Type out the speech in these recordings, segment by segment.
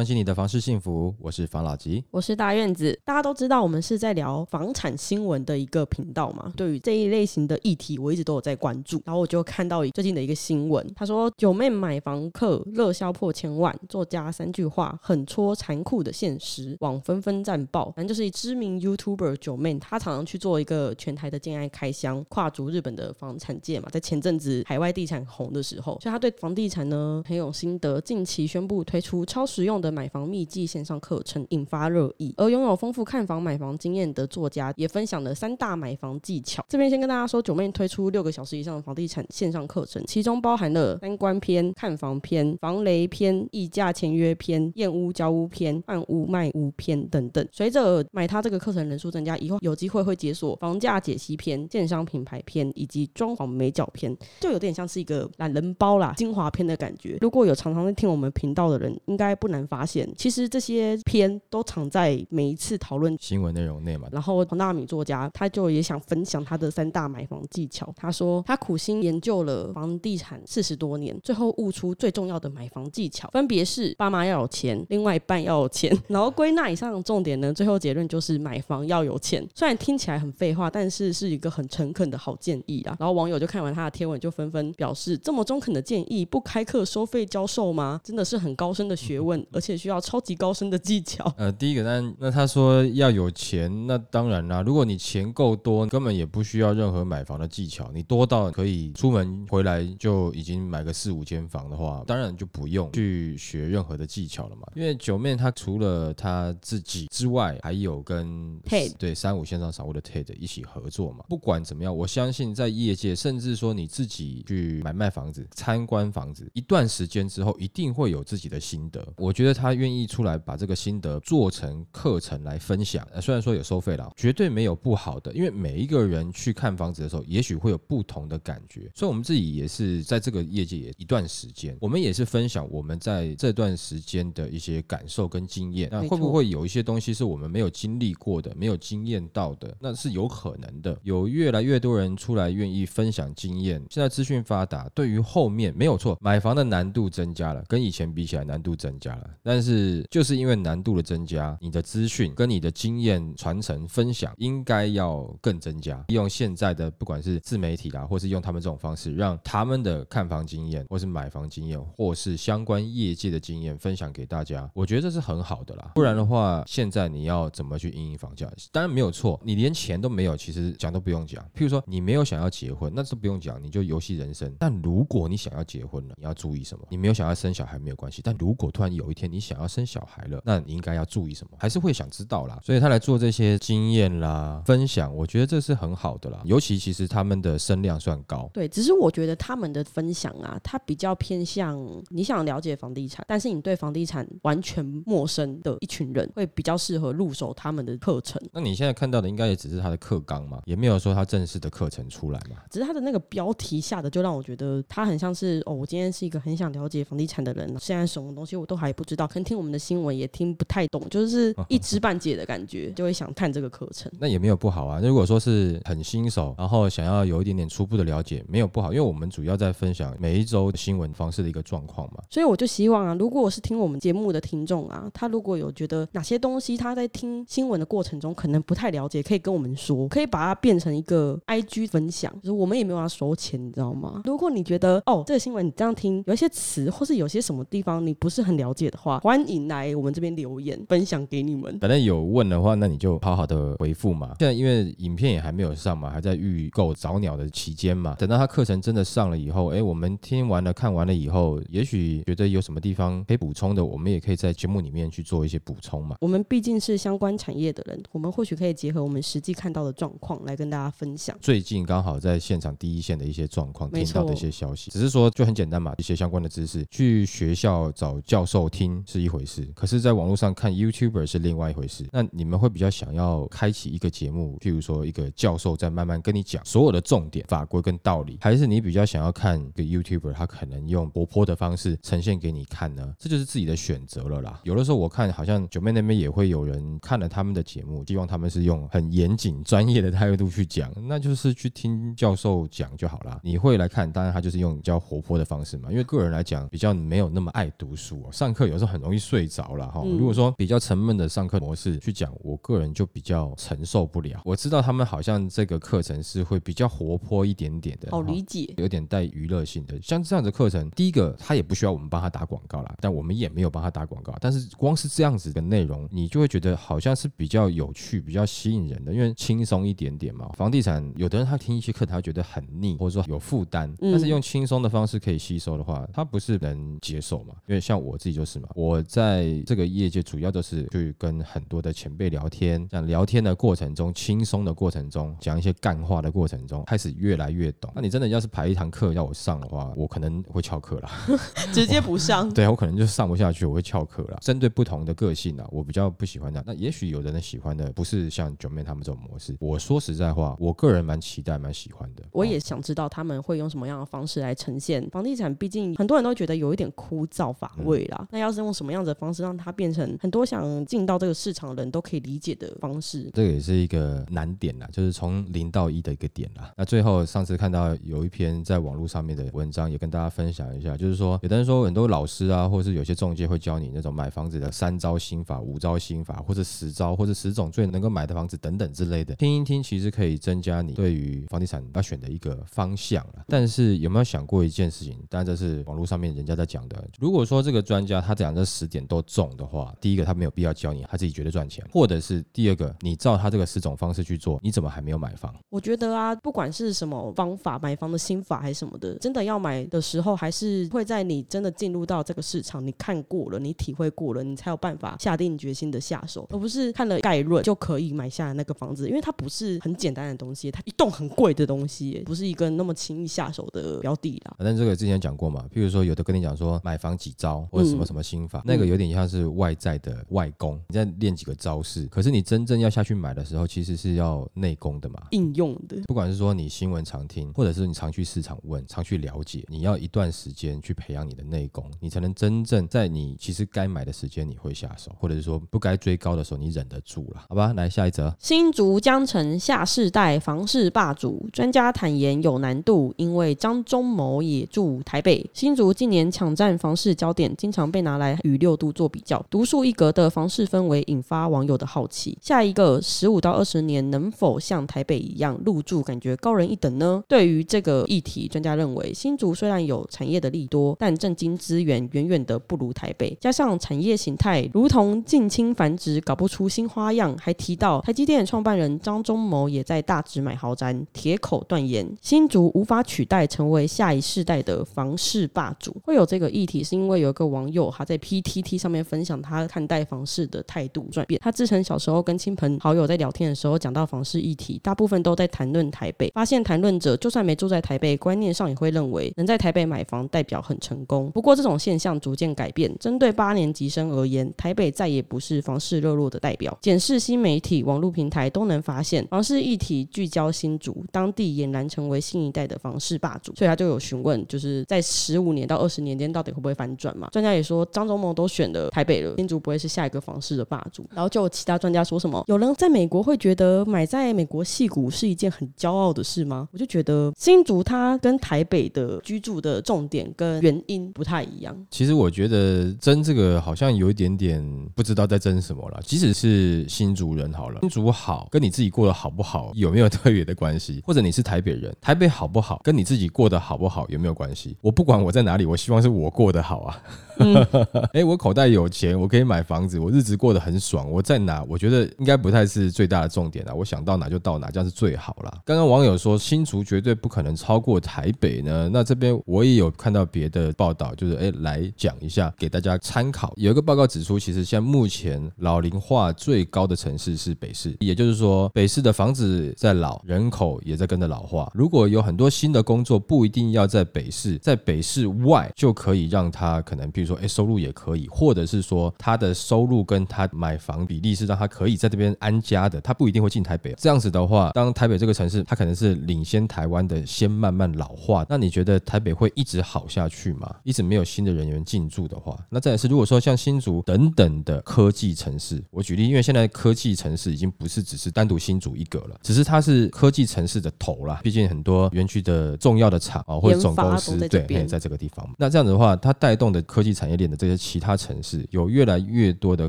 关心你的房事幸福，我是房老吉。我是大院子。大家都知道，我们是在聊房产新闻的一个频道嘛。对于这一类型的议题，我一直都有在关注。然后我就看到最近的一个新闻，他说九妹买房客热销破千万，作家三句话狠戳残酷的现实，网纷纷战爆。反正就是知名 YouTuber 九妹，她常常去做一个全台的建爱开箱，跨足日本的房产界嘛。在前阵子海外地产红的时候，所以他对房地产呢很有心得。近期宣布推出超实用。的买房秘籍线上课程引发热议，而拥有丰富看房买房经验的作家也分享了三大买房技巧。这边先跟大家说，九妹推出六个小时以上的房地产线上课程，其中包含了三观篇、看房篇、防雷篇、议价签约篇、验屋交屋篇、按屋卖屋篇等等。随着买他这个课程人数增加，以后有机会会解锁房价解析篇、建商品牌篇以及装潢美角篇，就有点像是一个懒人包啦、精华篇的感觉。如果有常常在听我们频道的人，应该不难发现，其实这些篇都藏在每一次讨论新闻内容内嘛。然后黄大米作家他就也想分享他的三大买房技巧。他说他苦心研究了房地产四十多年，最后悟出最重要的买房技巧，分别是爸妈要有钱，另外一半要有钱。然后归纳以上的重点呢，最后结论就是买房要有钱。虽然听起来很废话，但是是一个很诚恳的好建议啊。然后网友就看完他的贴文，就纷纷表示这么中肯的建议，不开课收费教授吗？真的是很高深的学问，而且需要。超级高深的技巧。呃，第一个，那那他说要有钱，那当然啦。如果你钱够多，根本也不需要任何买房的技巧。你多到可以出门回来就已经买个四五间房的话，当然就不用去学任何的技巧了嘛。因为九妹她除了她自己之外，还有跟 TED 对三五线上商务的 TED 一起合作嘛。不管怎么样，我相信在业界，甚至说你自己去买卖房子、参观房子一段时间之后，一定会有自己的心得。我觉得他愿。意出来把这个心得做成课程来分享，虽然说有收费了，绝对没有不好的，因为每一个人去看房子的时候，也许会有不同的感觉。所以我们自己也是在这个业界也一段时间，我们也是分享我们在这段时间的一些感受跟经验。那会不会有一些东西是我们没有经历过的、没有经验到的？那是有可能的。有越来越多人出来愿意分享经验，现在资讯发达，对于后面没有错，买房的难度增加了，跟以前比起来难度增加了，但是。就是因为难度的增加，你的资讯跟你的经验传承分享应该要更增加。利用现在的不管是自媒体啦，或是用他们这种方式，让他们的看房经验，或是买房经验，或是相关业界的经验分享给大家，我觉得这是很好的啦。不然的话，现在你要怎么去应营房价？当然没有错，你连钱都没有，其实讲都不用讲。譬如说你没有想要结婚，那是不用讲，你就游戏人生。但如果你想要结婚了，你要注意什么？你没有想要生小孩没有关系，但如果突然有一天你想要生小孩了，那你应该要注意什么？还是会想知道啦，所以他来做这些经验啦分享，我觉得这是很好的啦。尤其其实他们的声量算高，对，只是我觉得他们的分享啊，他比较偏向你想了解房地产，但是你对房地产完全陌生的一群人，会比较适合入手他们的课程。那你现在看到的应该也只是他的课纲嘛，也没有说他正式的课程出来嘛。只是他的那个标题下的，就让我觉得他很像是哦，我今天是一个很想了解房地产的人，现在什么东西我都还不知道，可能听我们的新。闻也听不太懂，就是一知半解的感觉，就会想探这个课程。那也没有不好啊。如果说是很新手，然后想要有一点点初步的了解，没有不好，因为我们主要在分享每一周新闻方式的一个状况嘛。所以我就希望啊，如果我是听我们节目的听众啊，他如果有觉得哪些东西他在听新闻的过程中可能不太了解，可以跟我们说，可以把它变成一个 IG 分享，就是我们也没有要收钱，你知道吗？如果你觉得哦，这个新闻你这样听有一些词或是有些什么地方你不是很了解的话，欢迎来。我们这边留言分享给你们，反正有问的话，那你就好好的回复嘛。现在因为影片也还没有上嘛，还在预购早鸟的期间嘛。等到他课程真的上了以后，哎，我们听完了看完了以后，也许觉得有什么地方可以补充的，我们也可以在节目里面去做一些补充嘛。我们毕竟是相关产业的人，我们或许可以结合我们实际看到的状况来跟大家分享。最近刚好在现场第一线的一些状况，听到的一些消息，只是说就很简单嘛，一些相关的知识，去学校找教授听是一回事，可是在网络上看 YouTuber 是另外一回事。那你们会比较想要开启一个节目，譬如说一个教授在慢慢跟你讲所有的重点、法规跟道理，还是你比较想要看一个 YouTuber 他可能用活泼的方式呈现给你看呢？这就是自己的选择了啦。有的时候我看好像九妹那边也会有人看了他们的节目，希望他们是用很严谨、专业的态度去讲，那就是去听教授讲就好啦。你会来看，当然他就是用比较活泼的方式嘛，因为个人来讲比较没有那么爱读书、哦，上课有时候很容易睡着了哈。嗯如果说比较沉闷的上课模式去讲，我个人就比较承受不了。我知道他们好像这个课程是会比较活泼一点点的，好理解。有点带娱乐性的，像这样的课程，第一个他也不需要我们帮他打广告啦，但我们也没有帮他打广告，但是光是这样子的内容，你就会觉得好像是比较有趣、比较吸引人的，因为轻松一点点嘛。房地产有的人他听一些课，他觉得很腻，或者说有负担，嗯但是用轻松的方式可以吸收的话，他不是能接受嘛？因为像我自己就是嘛，我在这个业界主要都是去跟很多的前辈聊天，这样聊天的过程中，轻松的过程中，讲一些干话的过程中，开始越来越懂。那你真的要是排一堂课要我上的话，我可能会翘课了。直接不上。对我可能就上不下去，我会翘课了。针对不同的个性啊，我比较不喜欢的。那也许有的人喜欢的不是像九妹他们这种模式。我说实在话，我个人蛮期待、蛮喜欢的。我也哦想知道他们会用什么样的方式来呈现房地产，毕竟很多人都觉得有一点枯燥乏味啦。那要是用用什么样的方式让它变成很多想进到这个市场的人都可以理解的方式？这个也是一个难点啦，就是从零到一的一个点啦。那最后上次看到有一篇在网络上面的文章，也跟大家分享一下，就是说有的人说很多老师啊，或是有些中介会教你那种买房子的三招心法、五招心法，或者十招，或者十种最能够买的房子等等之类的，听一听，其实可以增加你对于房地产要选的一个方向啦。但是有没有想过一件事情？当然这是网络上面人家在讲的。如果说这个专家他讲这十点都中的话，第一个他没有必要教你，他自己觉得赚钱；或者是第二个，你照他这个十种方式去做，你怎么还没有买房？我觉得啊，不管是什么方法，买房的心法还是什么的，真的要买的时候，还是会在你真的进入到这个市场，你看过了，你体会过了，你才有办法下定决心的下手，而不是看了概论就可以买下那个房子，因为它不是很简单的东西，它一栋很贵的东西，不是一个那么轻易下手的标的啦。反正这个之前讲过嘛，譬如说有的跟你讲说买房几招或者什么什么心法，那个有点像是外在的外功，你在练几个招式，可是你真正要下去买的时候，其实是要内功的嘛。应用的，不管是说你新闻常听，或者是你常去市场问、常去了解，你要一段时间去培养你的内功，你才能真正在你其实该买的时间你会下手，或者是说不该追高的时候你忍得住了，好吧？来下一则，新竹江城下世代房市霸主，专家坦言有难度，因为张忠谋也住台北。新竹近年抢占房市焦点，经常被拿来与六度做比较，独树一格的房市氛围引发网友的好奇。下一个十五到二十年能否像台北一样入住，感觉高人一等呢？对于这个议题，专家认为，新竹虽然有产业的利多，但政经资源远远的不如台北，加上产业形态如同近亲繁殖，搞不出新花样。还提到台积电创办人张忠谋也在大直买豪宅，铁口断言新竹无法取代成为下一世代的房市霸主。会有这个议题，是因为有一个网友他在 PTT 上面分享他看待房市的态度转变。他自称小时候跟亲朋好友在聊天的时候讲到房市议题，大部分都在谈论台北，发现谈论者就算没住在台北，观念上也会认为能在台北买房代表很成功。不过这种现象逐渐改变，针对八年级生而言，台北再也不是房市热络的代表。检视新媒体、网络平台都能发现，房市议题聚焦新竹，当地俨然成为新一代的房市霸主。所以他就有询问，就是在十五年到二十年间，到底会不会反转嘛？专家也说，张忠谋都选了台北了，新竹不会是下一个房市的霸主。然后就有其他专家说什么，有人在美国会觉得买在美国戏谷是一件很骄傲的事吗？我就觉得新竹它跟台北的居住的重点跟原因不太一样。其实我觉得争这个好像有一点点不知道在争什么了。即使是新竹人好了，新竹好跟你自己过得好不好有没有特别的关系？或者你是台北人，台北好不好跟你自己过得好不好有没有关系？我不管我在哪里，我希望是我过得好啊。哎、我口袋有钱，我可以买房子，我日子过得很爽。我在哪？我觉得应该不太是最大的重点啊。我想到哪就到哪，这样是最好啦。刚刚网友说新竹绝对不可能超过台北呢，那这边我也有看到别的报道，就是哎、来讲一下给大家参考。有一个报告指出，其实现在目前老龄化最高的城市是北市，也就是说北市的房子在老，人口也在跟着老化。如果有很多新的工作，不一定要在北市，在北市外就可以让他可能，比如说哎、收入也可以，或者是说他的收入跟他买房比例是让他可以在这边安家的，他不一定会进台北。这样子的话，当台北这个城市它可能是领先台湾的，先慢慢老化，那你觉得台北会一直好下去吗？一直没有新的人员进驻的话，那再来是如果说像新竹等等的科技城市，我举例，因为现在科技城市已经不是只是单独新竹一个了，只是它是科技城市的头啦。毕竟很多园区的重要的厂啊或者总公司对，在这个地方。那这样子的话，它带动的科技产业链的这些其他城市，有越来越多的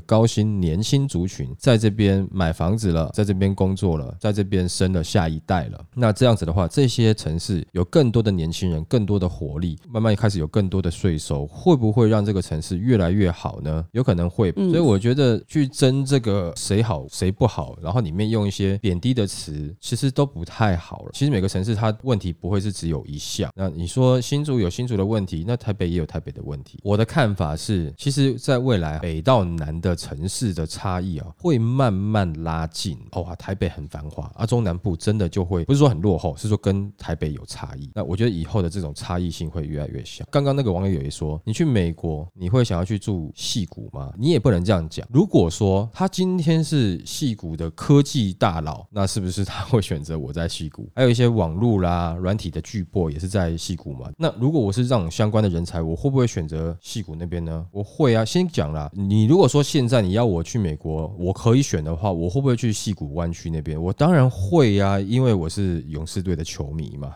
高薪年轻族群在这边买房子了，在这边工作了，在这边生了下一代了。那这样子的话，这些城市有更多的年轻人，更多的活力，慢慢开始有更多的税收，会不会让这个城市越来越好呢？有可能会。所以我觉得去争这个谁好谁不好，然后里面用一些贬低的词，其实都不太好了。其实每个城市它问题不会是只有一项。那你说新竹有新竹的问题，那台北也有台北的问题。我的看法是，其实在未来北到南的城市的差异啊，会慢慢拉近。哇，台北很繁华，啊，中南部真的就会不是说很落后，是说跟台北有差异。那我觉得以后的这种差异性会越来越小。刚刚那个网友也说，你去美国，你会想要去住戏谷吗？你也不能这样讲。如果说他今天是戏谷的科技大佬，那是不是他会选择我在戏谷？还有一些网络啦、软体的巨擘也是在戏谷嘛？那如果我是这种相关的人才，我会不会选择戏谷那边呢？我会啊。先讲啦，你如果说现在你要我去美国，我可以选的话，我会不会去戏谷湾区那边？我当然会呀，因为我是勇士队的球迷嘛。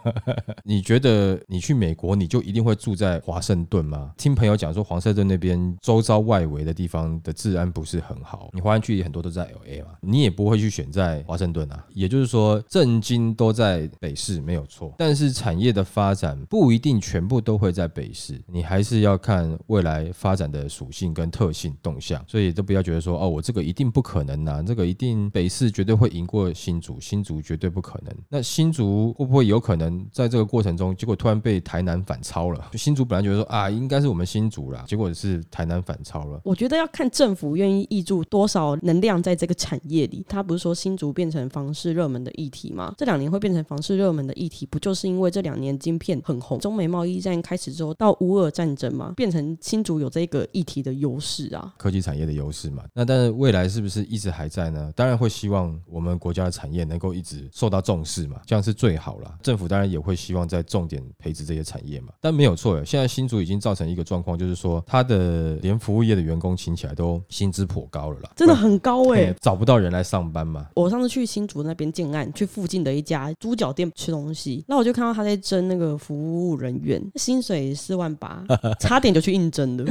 你觉得你去美国，你就一定会住在华盛顿吗？听朋友讲说，华盛顿那边周遭外围的地方的治安不是很好。你华人区很多都在 L A 嘛，你也不会去选在华盛顿啊。也就是说，震惊都在北市没有错，但是产业的发展不一定全部都会在北市，你还是要看未来发展的属性跟特性动向。所以都不要觉得说，哦，我这个一定不可能呐，这个一定北市绝对会赢过新竹，新竹绝对不可能。那新竹会不会有可能在这个过程中，结果突然被台南反超了？就新竹本来觉得说啊，应该是我们新竹啦，结果是台南反超了。我觉得要看政府愿意挹注多少能量在这个产业里。他不是说新竹变成房市热门的议题吗？这两年会变成房市热门的议题，不就是因为这两年晶片很红，中美贸易战开始之后到乌俄战争吗？变成新竹有这个议题的优势啊，科技产业的优势嘛。那但是未来是不是一直还在呢？当然会希望我们国家的产业能够一直受到重视嘛，这样是最好了。政府当然也会希望在重点培植这些产业嘛。但没有错，现在新竹已经造成一个状况，就是说它的连服务业的员工请起来都薪资颇高了啦，真的很高哎，找不到人来上班嘛。我上次去新竹那边建案，去附近的一家猪脚店吃东西，那我就看到他在争那个服务人员，薪水四万八，差点就去应征了。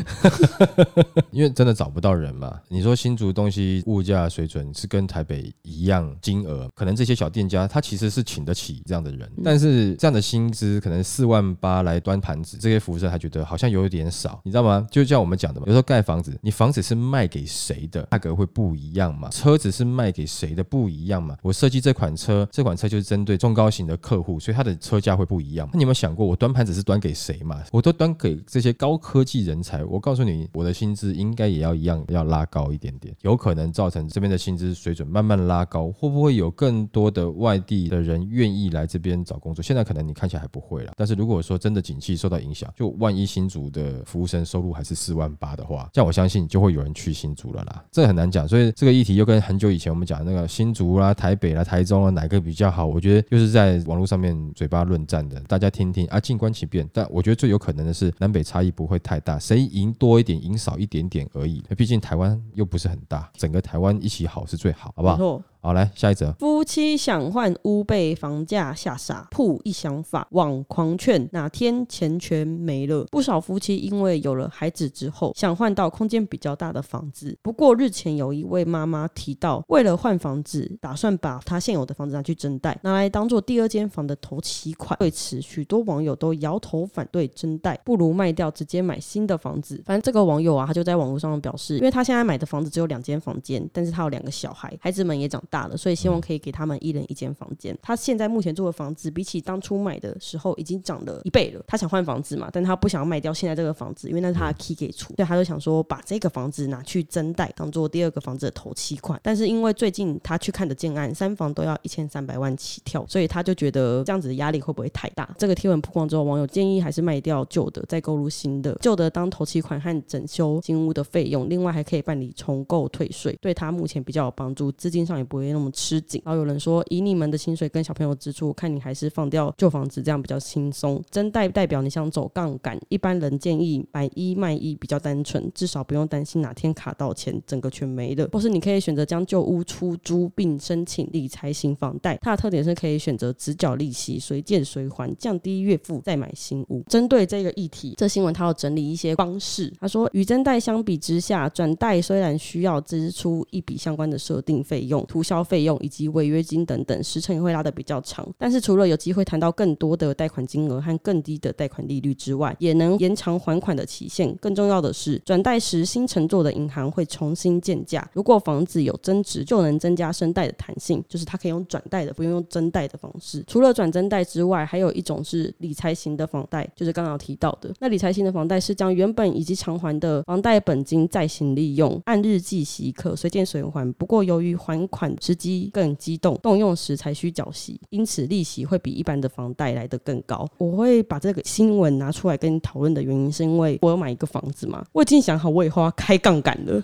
因为真的找不到人嘛。你说新竹东西物价水准是跟台北一样金额，可能这些小店家他其实是请得起这样的人，但是这样的薪资可能四万八来端盘子，这些服务生他觉得好像有一点少，你知道吗？就像我们讲的嘛，有时候盖房子，你房子是卖给谁的，价格会不一样嘛。车子是卖给谁的不一样嘛。我设计这款车，这款车就是针对中高型的客户，所以它的车价会不一样。那你有没有想过，我端盘子是端给谁嘛？我都端给这些高科技人人才。我告诉你，我的薪资应该也要一样，要拉高一点点，有可能造成这边的薪资水准慢慢拉高。会不会有更多的外地的人愿意来这边找工作？现在可能你看起来还不会了，但是如果说真的景气受到影响，就万一新竹的服务生收入还是四万八的话，这样我相信就会有人去新竹了啦。这很难讲，所以这个议题又跟很久以前我们讲那个新竹啦、台北啦、台中啊哪个比较好？我觉得就是在网络上面嘴巴论战的，大家听听啊，静观其变。但我觉得最有可能的是南北差异不会太大，谁赢多一点，赢少一点点而已。毕竟台湾又不是很大，整个台湾一起好是最好，好不好？好，来下一则。夫妻想换屋被房价吓傻，铺一想法网狂劝，哪天钱全没了。不少夫妻因为有了孩子之后，想换到空间比较大的房子。不过日前有一位妈妈提到，为了换房子，打算把她现有的房子拿去增贷，拿来当做第二间房的头期款。对此，许多网友都摇头反对增贷，不如卖掉直接买新的房子。反正这个网友啊，他就在网络上表示，因为他现在买的房子只有两间房间，但是他有两个小孩，孩子们也长。大了，所以希望可以给他们一人一间房间。他现在目前住的房子，比起当初买的时候已经涨了一倍了。他想换房子嘛，但他不想要卖掉现在这个房子，因为那是他的 key 给出，所以他就想说把这个房子拿去增贷，当做第二个房子的头期款。但是因为最近他去看的建案，三房都要一千三百万起跳，所以他就觉得这样子的压力会不会太大？这个贴文曝光之后，网友建议还是卖掉旧的，再购入新的。旧的当头期款和整修新屋的费用，另外还可以办理重购退税，对他目前比较有帮助，资金上也不不会那么吃紧。然后有人说，以你们的薪水跟小朋友支出，看你还是放掉旧房子，这样比较轻松。真贷代表你想走杠杆，一般人建议买一卖一比较单纯，至少不用担心哪天卡到钱，整个全没了。或是你可以选择将旧屋出租，并申请理财型房贷，它的特点是可以选择直缴利息，随借随还，降低月付，再买新屋。针对这个议题，这新闻它要整理一些方式。他说，与真贷相比之下，转贷虽然需要支出一笔相关的设定费用、涂销费用以及违约金等等，时程也会拉得比较长。但是除了有机会谈到更多的贷款金额和更低的贷款利率之外，也能延长还款的期限。更重要的是，转贷时新乘坐的银行会重新建价，如果房子有增值，就能增加升贷的弹性，就是它可以用转贷的，不用用增贷的方式。除了转增贷之外，还有一种是理财型的房贷，就是刚刚提到的。那理财型的房贷是将原本以及偿还的房贷本金再行利用，按日计息，可随见随还。不过由于还款时机更激动，动用时才需缴息，因此利息会比一般的房贷来得更高。我会把这个新闻拿出来跟你讨论的原因，是因为我有买一个房子嘛，我已经想好我以后要开杠杆了。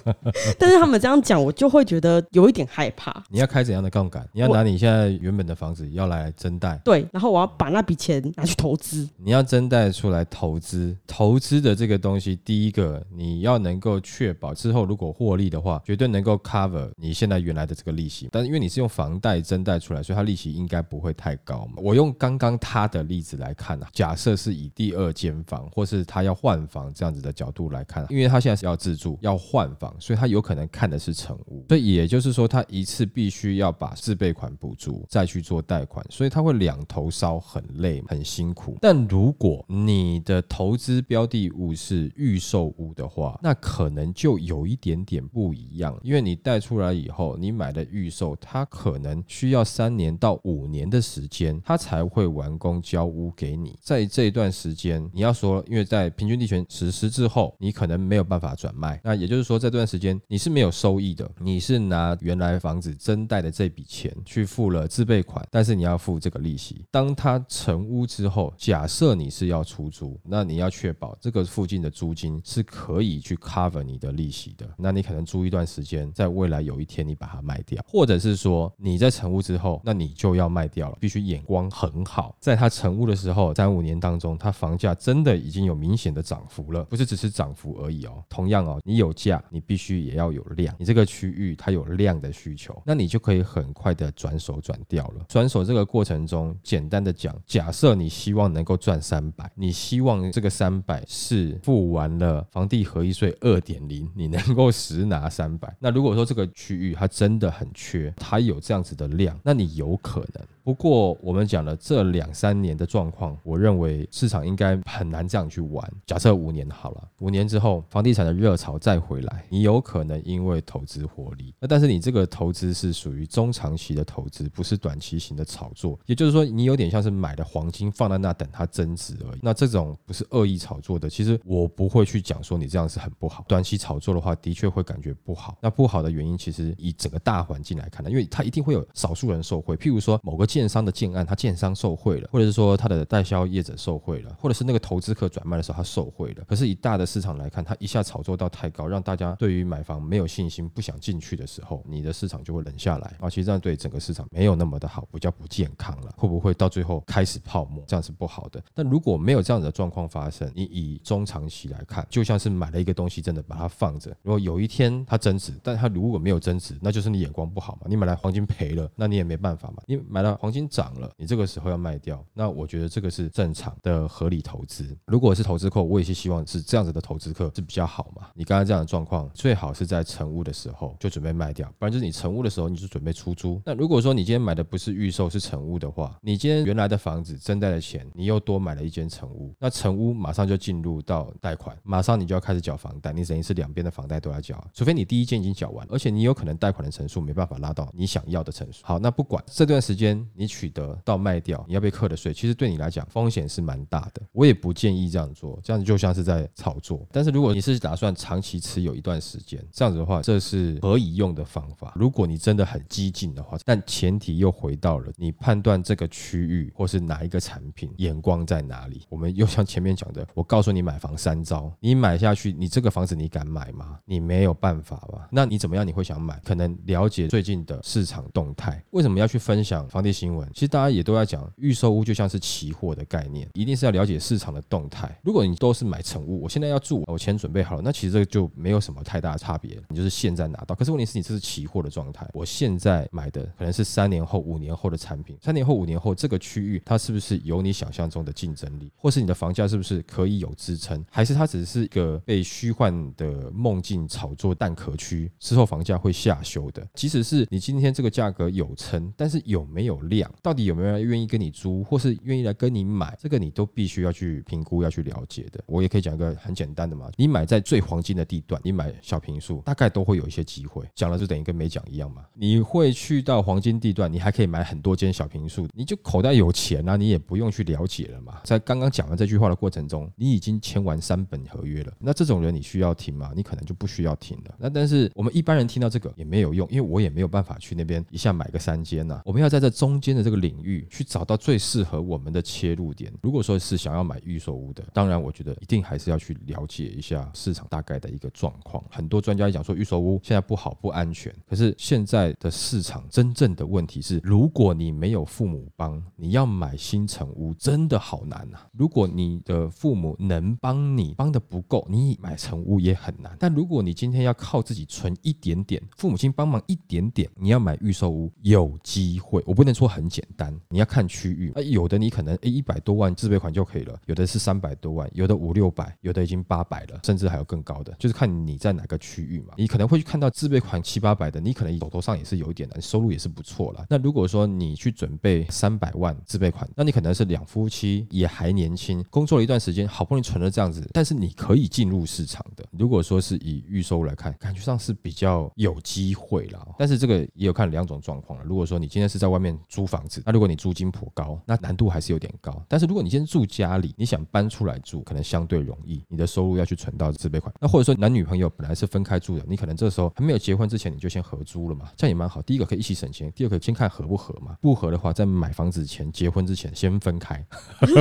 但是他们这样讲，我就会觉得有一点害怕。你要开怎样的杠杆？你要拿你现在原本的房子要来增贷，对，然后我要把那笔钱拿去投资。你要增贷出来投资，投资的这个东西，第一个你要能够确保之后如果获利的话，绝对能够 cover 你现在原来的这个利息。但是因为你是用房贷增贷出来，所以它利息应该不会太高嘛。我用刚刚他的例子来看啊，假设是以第二间房或是他要换房这样子的角度来看，因为他现在是要自住要换房，所以他有可能看的是成屋，所以也就是说他一次必须要把自备款补足，再去做贷款，所以他会两头烧，很累很辛苦。但如果你的投资标的物是预售屋的话，那可能就有一点点不一样，因为你贷出来以后，你买的预售，它可能需要三年到五年的时间，它才会完工交屋给你。在这一段时间，你要说，因为在平均地权实施之后，你可能没有办法转卖，那也就是说，这段时间你是没有收益的，你是拿原来房子增贷的这笔钱去付了自备款，但是你要付这个利息。当它成屋之后，假设你是要出租，那你要确保这个附近的租金是可以去 cover 你的利息的。那你可能租一段时间，在未来有一天你把它卖卖掉，或者是说你在成屋之后，那你就要卖掉了，必须眼光很好，在它成屋的时候，三五年当中，它房价真的已经有明显的涨幅了，不是只是涨幅而已哦。同样哦，你有价，你必须也要有量，你这个区域它有量的需求，那你就可以很快的转手转掉了。转手这个过程中，简单的讲，假设你希望能够赚三百，你希望这个三百是付完了房地合一税二点零，你能够实拿三百。那如果说这个区域它真的很缺，它有这样子的量，那你有可能。不过我们讲了这两三年的状况，我认为市场应该很难这样去玩。假设五年好了，五年之后房地产的热潮再回来，你有可能因为投资获利。那但是你这个投资是属于中长期的投资，不是短期型的炒作。也就是说，你有点像是买的黄金放在那等它增值而已。那这种不是恶意炒作的，其实我不会去讲说你这样是很不好。短期炒作的话，的确会感觉不好。那不好的原因，其实以整个大环境来看呢，因为它一定会有少数人受惠。譬如说某个建商的建案，他建商受贿了，或者是说他的代销业者受贿了，或者是那个投资客转卖的时候他受贿了。可是以大的市场来看，他一下炒作到太高，让大家对于买房没有信心，不想进去的时候，你的市场就会冷下来啊。其实这样对整个市场没有那么的好，比较不健康了。会不会到最后开始泡沫？这样是不好的。但如果没有这样子的状况发生，你以中长期来看，就像是买了一个东西，真的把它放着，如果有一天它增值，但它如果没有增值，那就是你眼光不好嘛。你买来黄金赔了，那你也没办法嘛。你买了黄金涨了，你这个时候要卖掉，那我觉得这个是正常的合理投资。如果是投资客，我也是希望是这样子的投资客是比较好嘛。你刚刚这样的状况，最好是在成屋的时候就准备卖掉，不然就是你成屋的时候你就准备出租。那如果说你今天买的不是预售是成屋的话，你今天原来的房子增贷的钱，你又多买了一间成屋，那成屋马上就进入到贷款，马上你就要开始缴房贷，你等于是两边的房贷都要缴，除非你第一间已经缴完，而且你有可能贷款的成数没办法拉到你想要的成数。好，那不管这段时间你取得到卖掉，你要被课的税，其实对你来讲风险是蛮大的。我也不建议这样做，这样子就像是在炒作。但是如果你是打算长期持有一段时间，这样子的话，这是可以用的方法。如果你真的很激进的话，但前提又回到了你判断这个区域或是哪一个产品眼光在哪里。我们又像前面讲的，我告诉你买房三招，你买下去，你这个房子你敢买吗？你没有办法吧？那你怎么样？你会想买？可能了解最近的市场动态。为什么要去分享房地产新闻？其实大家也都在讲，预售屋就像是期货的概念，一定是要了解市场的动态。如果你都是买成屋，我现在要住，我钱准备好了，那其实这个就没有什么太大的差别，你就是现在拿到。可是问题是你这是期货的状态，我现在买的可能是三年后、五年后的产品，三年后、五年后这个区域它是不是有你想象中的竞争力，或是你的房价是不是可以有支撑，还是它只是一个被虚幻的梦境炒作蛋壳区之后房价会下修的？即使是你今天这个价格有撑，但是有没有量，到底有没有人愿意跟你租，或是愿意来跟你买，这个你都必须要去评估、要去了解的。我也可以讲一个很简单的嘛，你买在最黄金的地段，你买小平数，大概都会有一些机会。讲了就等于跟没讲一样嘛。你会去到黄金地段，你还可以买很多间小平数，你就口袋有钱啊，你也不用去了解了嘛。在刚刚讲完这句话的过程中，你已经签完三本合约了。那这种人你需要听吗？你可能就不需要听了。那但是我们一般人听到这个也没有用，因为我也没有办法去那边一下买个三间呐。我们要在这中间的这个领域去找到最适合我们的切入点。如果说是想要买预售屋的，当然我觉得一定还是要去了解一下市场大概的一个状况。很多专家讲说预售屋现在不好不安全，可是现在的市场真正的问题是，如果你没有父母帮，你要买新城屋真的好难呐。如果你的父母能帮你帮的不够，你买成屋也很难。但如果你今天要靠自己存一点点，父母亲帮忙一点点，你要买预售屋有机会。我不能说很简单，你要看区域。啊，有的你可能诶一百多万自备款就可以了，有的是三百多万，有的五六百，有的已经八百了，甚至还有更高的，就是看你在哪个区域嘛。你可能会去看到自备款七八百的，你可能手头上也是有一点的，收入也是不错了。那如果说你去准备三百万自备款，那你可能是两夫妻也还年轻，工作了一段时间，好不容易存了这样子，但是你可以进入市场的。如果说是以预收来看，感觉上是比较有机会了。但是这个也有看两种状况了。如果说你今天是在外面租租房子，那如果你租金颇高，那难度还是有点高。但是如果你先住家里，你想搬出来住，可能相对容易。你的收入要去存到自备款，那或者说男女朋友本来是分开住的，你可能这时候还没有结婚之前，你就先合租了嘛，这样也蛮好。第一个可以一起省钱，第二个先看合不合嘛。不合的话，在买房子前、结婚之前先分开，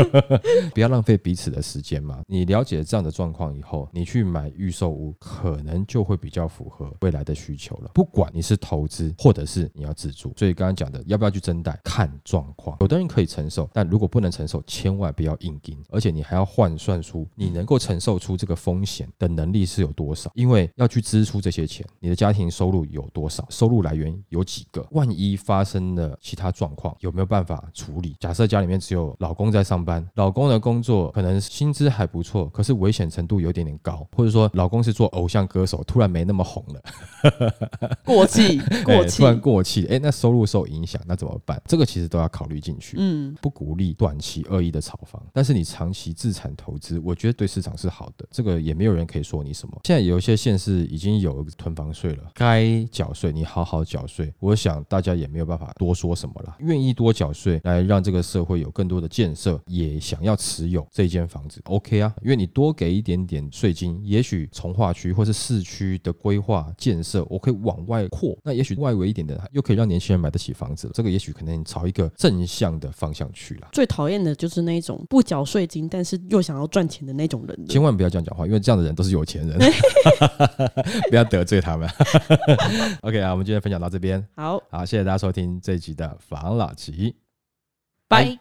不要浪费彼此的时间嘛。你了解这样的状况以后，你去买预售屋，可能就会比较符合未来的需求了。不管你是投资或者是你要自住，所以刚刚讲的要不要去增贷，看状况。有的人可以承受，但如果不能承受，千万不要硬盯，而且你还要换算出你能够承受出这个风险的能力是有多少，因为要去支出这些钱，你的家庭收入有多少，收入来源有几个，万一发生了其他状况，有没有办法处理？假设家里面只有老公在上班，老公的工作可能薪资还不错，可是危险程度有点点高，或者说老公是做偶像歌手，突然没那么红了，过气，过哎气突，然过气，哎，那收入受影响，那怎么办？这个其实都要考虑进去。嗯，不鼓励短期恶意的炒房，但是你长期自产投资，我觉得对市场是好的。这个也没有人可以说你什么。现在有一些县市已经有囤房税了，该缴税你好好缴税。我想大家也没有办法多说什么了。愿意多缴税来让这个社会有更多的建设，也想要持有这间房子，OK 啊？因为你多给一点点税金，也许从化区或是市区的规划建设，我可以往外扩，那也许外围一点的又可以让年轻人买得起房子。这个也许可能朝一个正向的方向去了。最讨厌的就是那种不缴税金，但是又想要赚钱的那种人。千万不要这样讲话，因为这样的人都是有钱人，不要得罪他们。OK 啊，我们今天分享到这边，好，好，谢谢大家收听这一集的房老吉。拜。